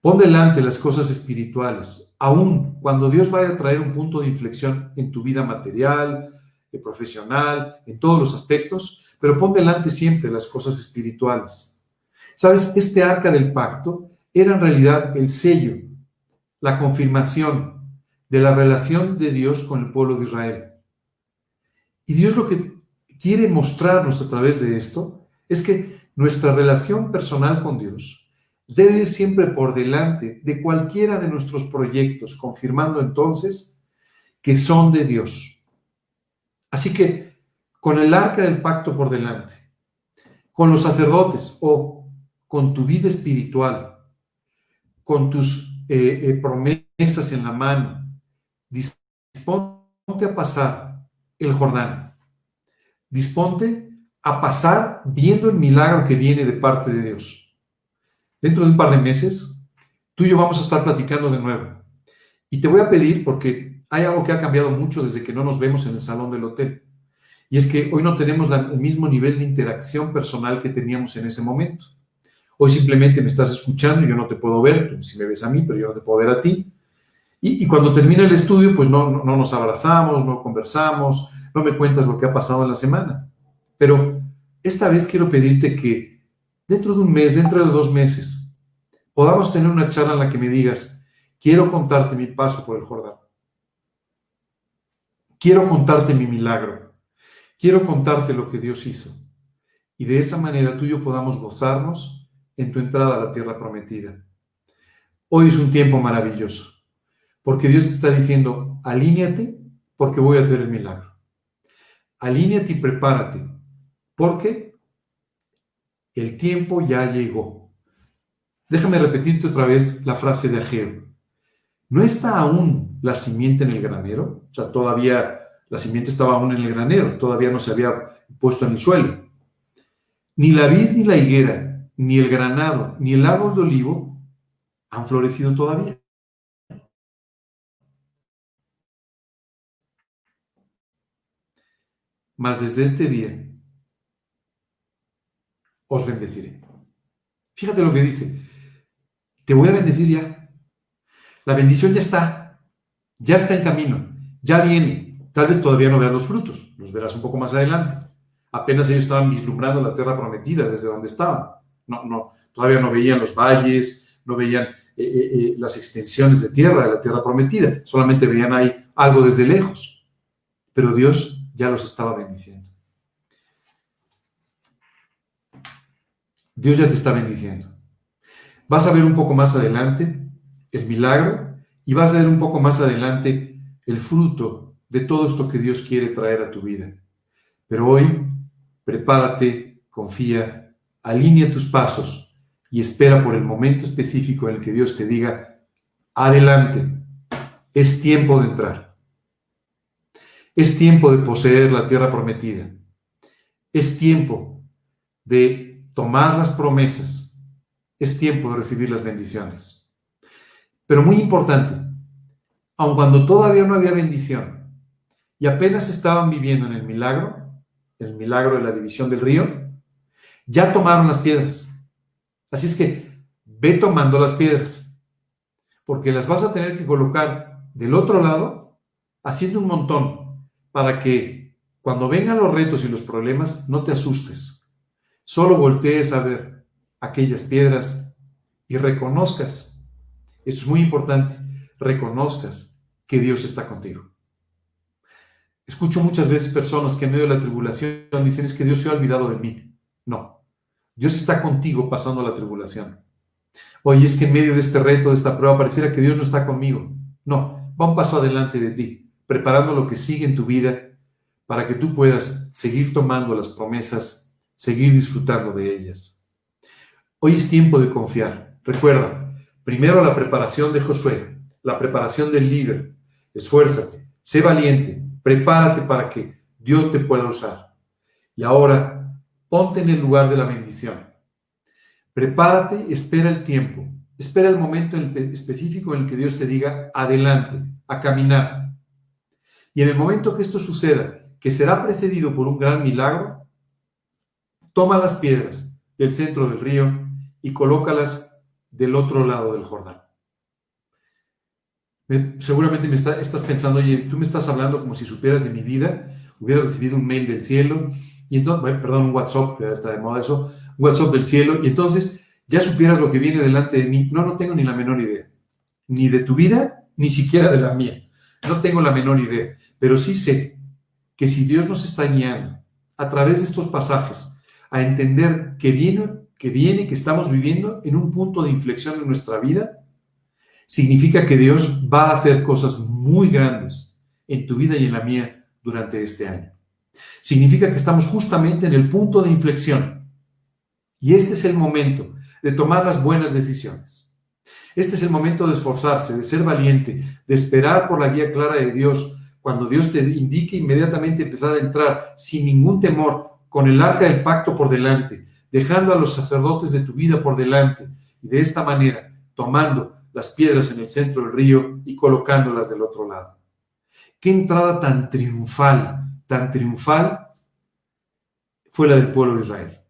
Pon delante las cosas espirituales, aun cuando Dios vaya a traer un punto de inflexión en tu vida material, eh, profesional, en todos los aspectos, pero pon delante siempre las cosas espirituales. Sabes, este arca del pacto era en realidad el sello, la confirmación de la relación de Dios con el pueblo de Israel. Y Dios lo que quiere mostrarnos a través de esto es que nuestra relación personal con Dios debe ir siempre por delante de cualquiera de nuestros proyectos, confirmando entonces que son de Dios. Así que con el arca del pacto por delante, con los sacerdotes o con tu vida espiritual, con tus eh, eh, promesas en la mano, disponte a pasar el Jordán. Disponte a pasar viendo el milagro que viene de parte de Dios. Dentro de un par de meses, tú y yo vamos a estar platicando de nuevo. Y te voy a pedir, porque hay algo que ha cambiado mucho desde que no nos vemos en el salón del hotel. Y es que hoy no tenemos el mismo nivel de interacción personal que teníamos en ese momento. Hoy simplemente me estás escuchando, y yo no te puedo ver, tú si me ves a mí, pero yo no te puedo ver a ti. Y, cuando termina el estudio, pues no, no, nos abrazamos, no conversamos, no me cuentas lo que ha pasado en la semana. Pero esta vez quiero pedirte que dentro de un mes, dentro de dos meses, podamos tener una charla en la que me digas, quiero contarte mi paso por el Jordán. Quiero contarte mi milagro. Quiero contarte lo que Dios hizo. Y de esa manera tú y yo podamos gozarnos en tu entrada a la tierra prometida. Hoy es un tiempo maravilloso. Porque Dios te está diciendo, alíñate porque voy a hacer el milagro. Alíñate y prepárate, porque el tiempo ya llegó. Déjame repetirte otra vez la frase de Ageo. ¿No está aún la simiente en el granero? O sea, todavía la simiente estaba aún en el granero, todavía no se había puesto en el suelo. Ni la vid ni la higuera, ni el granado, ni el árbol de olivo han florecido todavía. mas desde este día os bendeciré. Fíjate lo que dice. Te voy a bendecir ya. La bendición ya está. Ya está en camino. Ya viene. Tal vez todavía no veas los frutos. Los verás un poco más adelante. Apenas ellos estaban vislumbrando la tierra prometida desde donde estaban. No, no, todavía no veían los valles, no veían eh, eh, eh, las extensiones de tierra de la tierra prometida. Solamente veían ahí algo desde lejos. Pero Dios ya los estaba bendiciendo. Dios ya te está bendiciendo. Vas a ver un poco más adelante el milagro y vas a ver un poco más adelante el fruto de todo esto que Dios quiere traer a tu vida. Pero hoy, prepárate, confía, alinea tus pasos y espera por el momento específico en el que Dios te diga, adelante, es tiempo de entrar. Es tiempo de poseer la tierra prometida. Es tiempo de tomar las promesas. Es tiempo de recibir las bendiciones. Pero muy importante, aun cuando todavía no había bendición y apenas estaban viviendo en el milagro, el milagro de la división del río, ya tomaron las piedras. Así es que ve tomando las piedras, porque las vas a tener que colocar del otro lado, haciendo un montón, para que cuando vengan los retos y los problemas no te asustes. Solo voltees a ver aquellas piedras y reconozcas, esto es muy importante, reconozcas que Dios está contigo. Escucho muchas veces personas que en medio de la tribulación dicen es que Dios se ha olvidado de mí. No, Dios está contigo pasando la tribulación. Oye, es que en medio de este reto, de esta prueba, pareciera que Dios no está conmigo. No, va un paso adelante de ti, preparando lo que sigue en tu vida para que tú puedas seguir tomando las promesas, seguir disfrutando de ellas. Hoy es tiempo de confiar. Recuerda, primero la preparación de Josué, la preparación del líder. Esfuérzate, sé valiente, prepárate para que Dios te pueda usar. Y ahora, ponte en el lugar de la bendición. Prepárate, espera el tiempo, espera el momento específico en el que Dios te diga, adelante, a caminar. Y en el momento que esto suceda, que será precedido por un gran milagro, toma las piedras del centro del río y colócalas del otro lado del Jordán. Seguramente me estás pensando, oye, tú me estás hablando como si supieras de mi vida, hubieras recibido un mail del cielo, y entonces, perdón, un WhatsApp, que está de moda eso, un WhatsApp del cielo, y entonces ya supieras lo que viene delante de mí. No, no tengo ni la menor idea, ni de tu vida, ni siquiera de la mía. No tengo la menor idea, pero sí sé que si Dios nos está guiando a través de estos pasajes a entender que viene, que viene, que estamos viviendo en un punto de inflexión en nuestra vida, significa que Dios va a hacer cosas muy grandes en tu vida y en la mía durante este año. Significa que estamos justamente en el punto de inflexión. Y este es el momento de tomar las buenas decisiones. Este es el momento de esforzarse, de ser valiente, de esperar por la guía clara de Dios cuando Dios te indique inmediatamente empezar a entrar sin ningún temor, con el arca del pacto por delante, dejando a los sacerdotes de tu vida por delante, y de esta manera tomando las piedras en el centro del río y colocándolas del otro lado. Qué entrada tan triunfal, tan triunfal fue la del pueblo de Israel.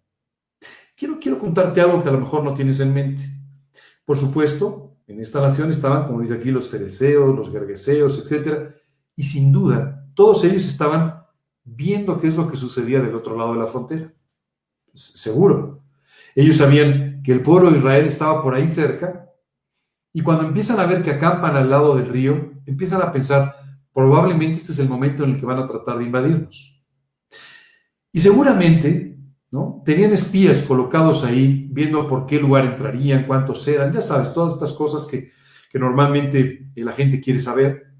Quiero, quiero contarte algo que a lo mejor no tienes en mente. Por supuesto, en esta nación estaban, como dice aquí, los fereceos, los gergeseos, etcétera, y sin duda, todos ellos estaban viendo qué es lo que sucedía del otro lado de la frontera. Seguro. Ellos sabían que el pueblo de Israel estaba por ahí cerca y cuando empiezan a ver que acampan al lado del río, empiezan a pensar, probablemente este es el momento en el que van a tratar de invadirnos. Y seguramente, ¿no? Tenían espías colocados ahí, viendo por qué lugar entrarían, cuántos eran, ya sabes, todas estas cosas que, que normalmente la gente quiere saber.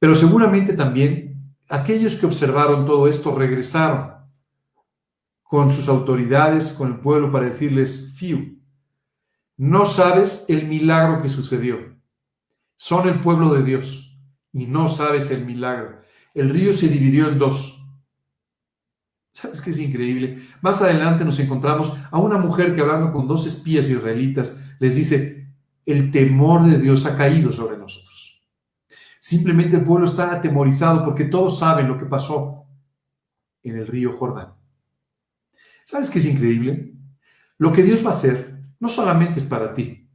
Pero seguramente también aquellos que observaron todo esto regresaron con sus autoridades, con el pueblo, para decirles, Fiu, no sabes el milagro que sucedió. Son el pueblo de Dios y no sabes el milagro. El río se dividió en dos. ¿Sabes qué es increíble? Más adelante nos encontramos a una mujer que hablando con dos espías israelitas les dice, el temor de Dios ha caído sobre nosotros. Simplemente el pueblo está atemorizado porque todos saben lo que pasó en el río Jordán. ¿Sabes qué es increíble? Lo que Dios va a hacer no solamente es para ti,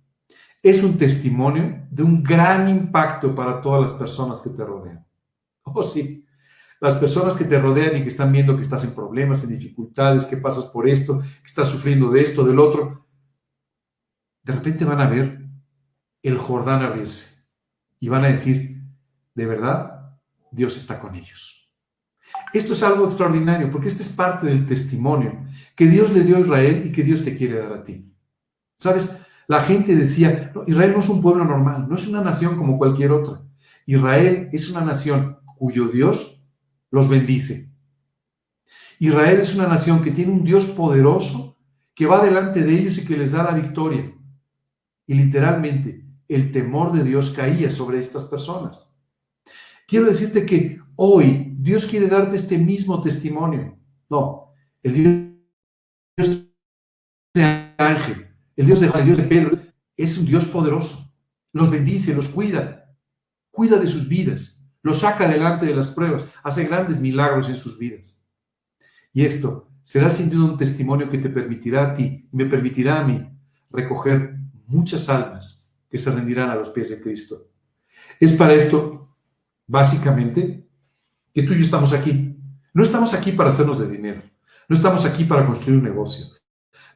es un testimonio de un gran impacto para todas las personas que te rodean. Oh, sí, las personas que te rodean y que están viendo que estás en problemas, en dificultades, que pasas por esto, que estás sufriendo de esto, del otro, de repente van a ver el Jordán abrirse y van a decir, de verdad, Dios está con ellos. Esto es algo extraordinario porque este es parte del testimonio que Dios le dio a Israel y que Dios te quiere dar a ti. ¿Sabes? La gente decía, Israel no es un pueblo normal, no es una nación como cualquier otra. Israel es una nación cuyo Dios los bendice. Israel es una nación que tiene un Dios poderoso que va delante de ellos y que les da la victoria. Y literalmente el temor de Dios caía sobre estas personas. Quiero decirte que hoy Dios quiere darte este mismo testimonio. No, el Dios de Ángel, el Dios de Juan, Dios de Pedro, es un Dios poderoso. Los bendice, los cuida, cuida de sus vidas, los saca delante de las pruebas, hace grandes milagros en sus vidas. Y esto será sin duda un testimonio que te permitirá a ti, me permitirá a mí, recoger muchas almas que se rendirán a los pies de Cristo. Es para esto, básicamente, que tú y yo estamos aquí. No estamos aquí para hacernos de dinero. No estamos aquí para construir un negocio.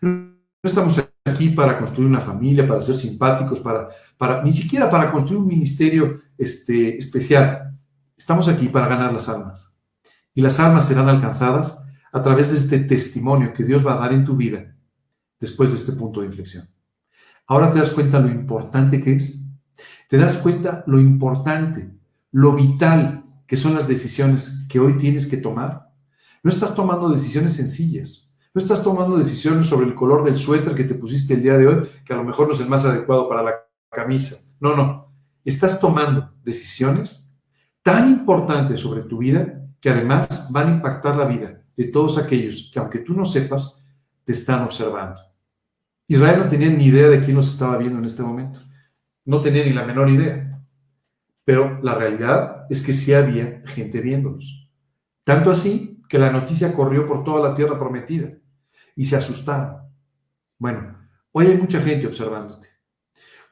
No estamos aquí para construir una familia, para ser simpáticos, para, para ni siquiera para construir un ministerio este, especial. Estamos aquí para ganar las almas. Y las almas serán alcanzadas a través de este testimonio que Dios va a dar en tu vida después de este punto de inflexión. Ahora te das cuenta lo importante que es. Te das cuenta lo importante, lo vital que son las decisiones que hoy tienes que tomar. No estás tomando decisiones sencillas. No estás tomando decisiones sobre el color del suéter que te pusiste el día de hoy, que a lo mejor no es el más adecuado para la camisa. No, no. Estás tomando decisiones tan importantes sobre tu vida que además van a impactar la vida de todos aquellos que, aunque tú no sepas, te están observando. Israel no tenía ni idea de quién los estaba viendo en este momento. No tenía ni la menor idea. Pero la realidad es que sí había gente viéndolos. Tanto así que la noticia corrió por toda la tierra prometida y se asustaron. Bueno, hoy hay mucha gente observándote.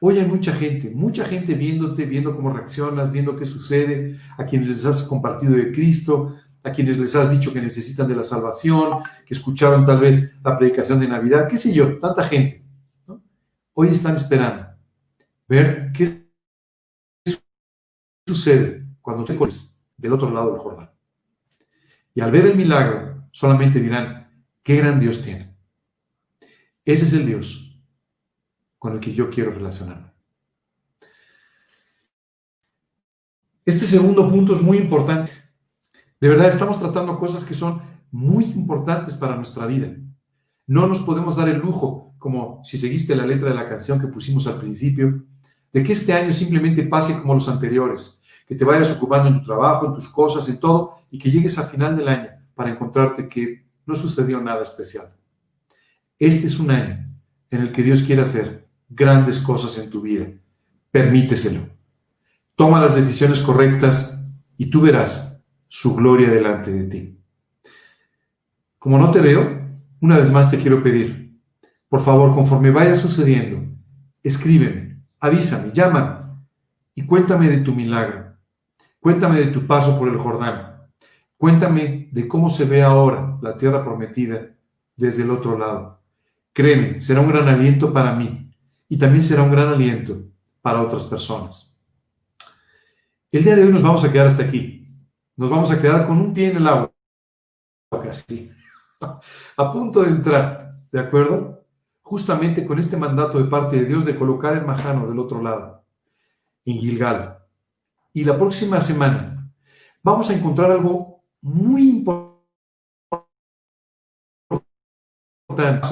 Hoy hay mucha gente, mucha gente viéndote, viendo cómo reaccionas, viendo qué sucede, a quienes les has compartido de Cristo, a quienes les has dicho que necesitan de la salvación, que escucharon tal vez la predicación de Navidad, qué sé yo, tanta gente. Hoy están esperando ver qué sucede cuando te pones del otro lado del Jordán. Y al ver el milagro, solamente dirán, qué gran Dios tiene. Ese es el Dios con el que yo quiero relacionarme. Este segundo punto es muy importante. De verdad, estamos tratando cosas que son muy importantes para nuestra vida. No nos podemos dar el lujo, como si seguiste la letra de la canción que pusimos al principio, de que este año simplemente pase como los anteriores, que te vayas ocupando en tu trabajo, en tus cosas, en todo, y que llegues al final del año para encontrarte que no sucedió nada especial. Este es un año en el que Dios quiere hacer grandes cosas en tu vida. Permíteselo. Toma las decisiones correctas y tú verás su gloria delante de ti. Como no te veo, una vez más te quiero pedir, por favor, conforme vaya sucediendo, escríbeme, avísame, llámame y cuéntame de tu milagro. Cuéntame de tu paso por el Jordán. Cuéntame de cómo se ve ahora la tierra prometida desde el otro lado. Créeme, será un gran aliento para mí y también será un gran aliento para otras personas. El día de hoy nos vamos a quedar hasta aquí nos vamos a quedar con un pie en el agua, casi, a punto de entrar, ¿de acuerdo? Justamente con este mandato de parte de Dios de colocar el majano del otro lado, en Gilgal. Y la próxima semana vamos a encontrar algo muy importante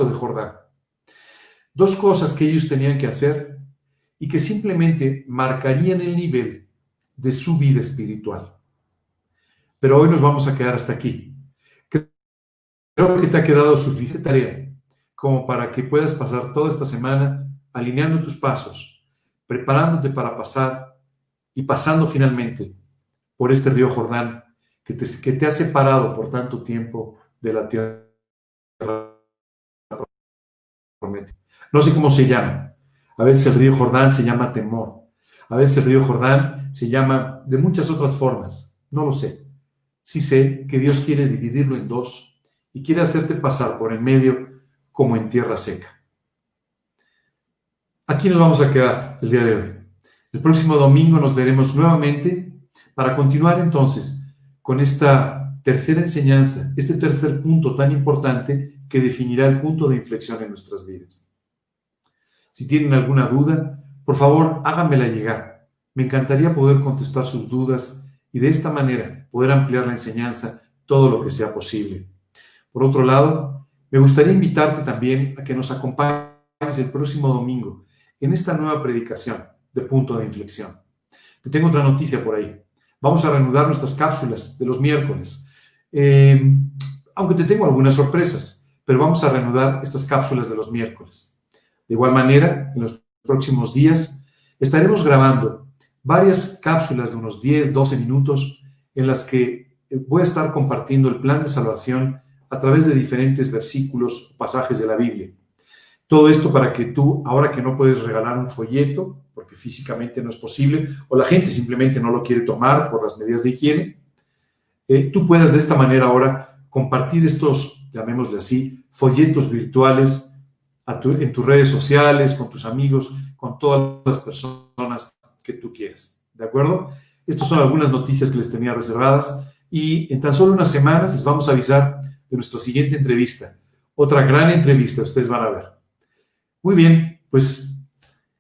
de Jordán. Dos cosas que ellos tenían que hacer y que simplemente marcarían el nivel de su vida espiritual. Pero hoy nos vamos a quedar hasta aquí. Creo que te ha quedado suficiente tarea como para que puedas pasar toda esta semana alineando tus pasos, preparándote para pasar y pasando finalmente por este río Jordán que te, que te ha separado por tanto tiempo de la tierra. No sé cómo se llama. A veces el río Jordán se llama temor. A veces el río Jordán se llama de muchas otras formas. No lo sé sí sé que Dios quiere dividirlo en dos y quiere hacerte pasar por el medio como en tierra seca. Aquí nos vamos a quedar el día de hoy. El próximo domingo nos veremos nuevamente para continuar entonces con esta tercera enseñanza, este tercer punto tan importante que definirá el punto de inflexión en nuestras vidas. Si tienen alguna duda, por favor háganmela llegar. Me encantaría poder contestar sus dudas y de esta manera poder ampliar la enseñanza todo lo que sea posible. Por otro lado, me gustaría invitarte también a que nos acompañes el próximo domingo en esta nueva predicación de punto de inflexión. Te tengo otra noticia por ahí. Vamos a reanudar nuestras cápsulas de los miércoles. Eh, aunque te tengo algunas sorpresas, pero vamos a reanudar estas cápsulas de los miércoles. De igual manera, en los próximos días estaremos grabando varias cápsulas de unos 10, 12 minutos en las que voy a estar compartiendo el plan de salvación a través de diferentes versículos o pasajes de la Biblia. Todo esto para que tú, ahora que no puedes regalar un folleto, porque físicamente no es posible, o la gente simplemente no lo quiere tomar por las medidas de higiene, eh, tú puedas de esta manera ahora compartir estos, llamémosle así, folletos virtuales en tus redes sociales, con tus amigos, con todas las personas que tú quieras. ¿De acuerdo? Estas son algunas noticias que les tenía reservadas y en tan solo unas semanas les vamos a avisar de nuestra siguiente entrevista. Otra gran entrevista, ustedes van a ver. Muy bien, pues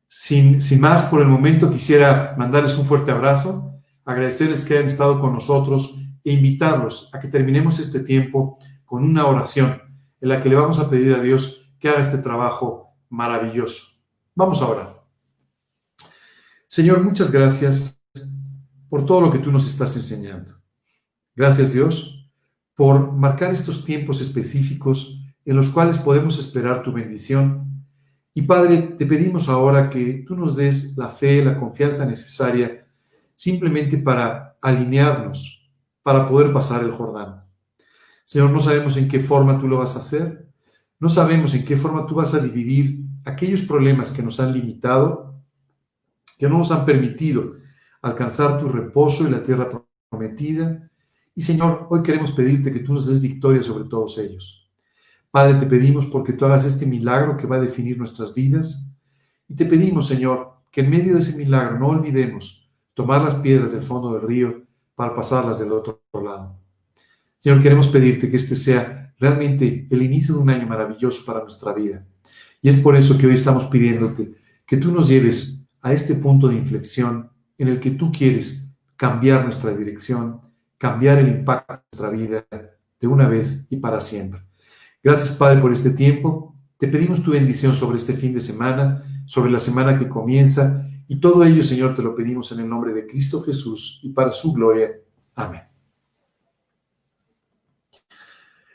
sin, más por el momento quisiera mandarles un fuerte abrazo, agradecerles que hayan estado con nosotros e invitarlos a que terminemos este tiempo con una oración en la que le vamos a pedir a Dios que haga este trabajo maravilloso. Vamos a orar. Señor, muchas gracias por todo lo que tú nos estás enseñando. Gracias Dios por marcar estos tiempos específicos en los cuales podemos esperar tu bendición. Y Padre, te pedimos ahora que tú nos des la fe, la confianza necesaria simplemente para alinearnos, para poder pasar el Jordán. Señor, no sabemos en qué forma tú lo vas a hacer, no sabemos en qué forma tú vas a dividir aquellos problemas que nos han limitado, que no nos han permitido alcanzar tu reposo y la tierra prometida. Y Señor, hoy queremos pedirte que tú nos des victoria sobre todos ellos. Padre, te pedimos porque tú hagas este milagro que va a definir nuestras vidas. Y te pedimos, Señor, que en medio de ese milagro no olvidemos tomar las piedras del fondo del río para pasarlas del otro lado. Señor, queremos pedirte que este sea realmente el inicio de un año maravilloso para nuestra vida. Y es por eso que hoy estamos pidiéndote que tú nos lleves a este punto de inflexión en el que tú quieres cambiar nuestra dirección, cambiar el impacto de nuestra vida de una vez y para siempre. Gracias, Padre, por este tiempo. Te pedimos tu bendición sobre este fin de semana, sobre la semana que comienza, y todo ello, Señor, te lo pedimos en el nombre de Cristo Jesús y para su gloria. Amén.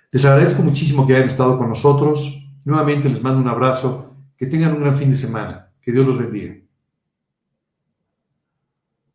Les agradezco muchísimo que hayan estado con nosotros. Nuevamente les mando un abrazo. Que tengan un gran fin de semana. Que Dios los bendiga.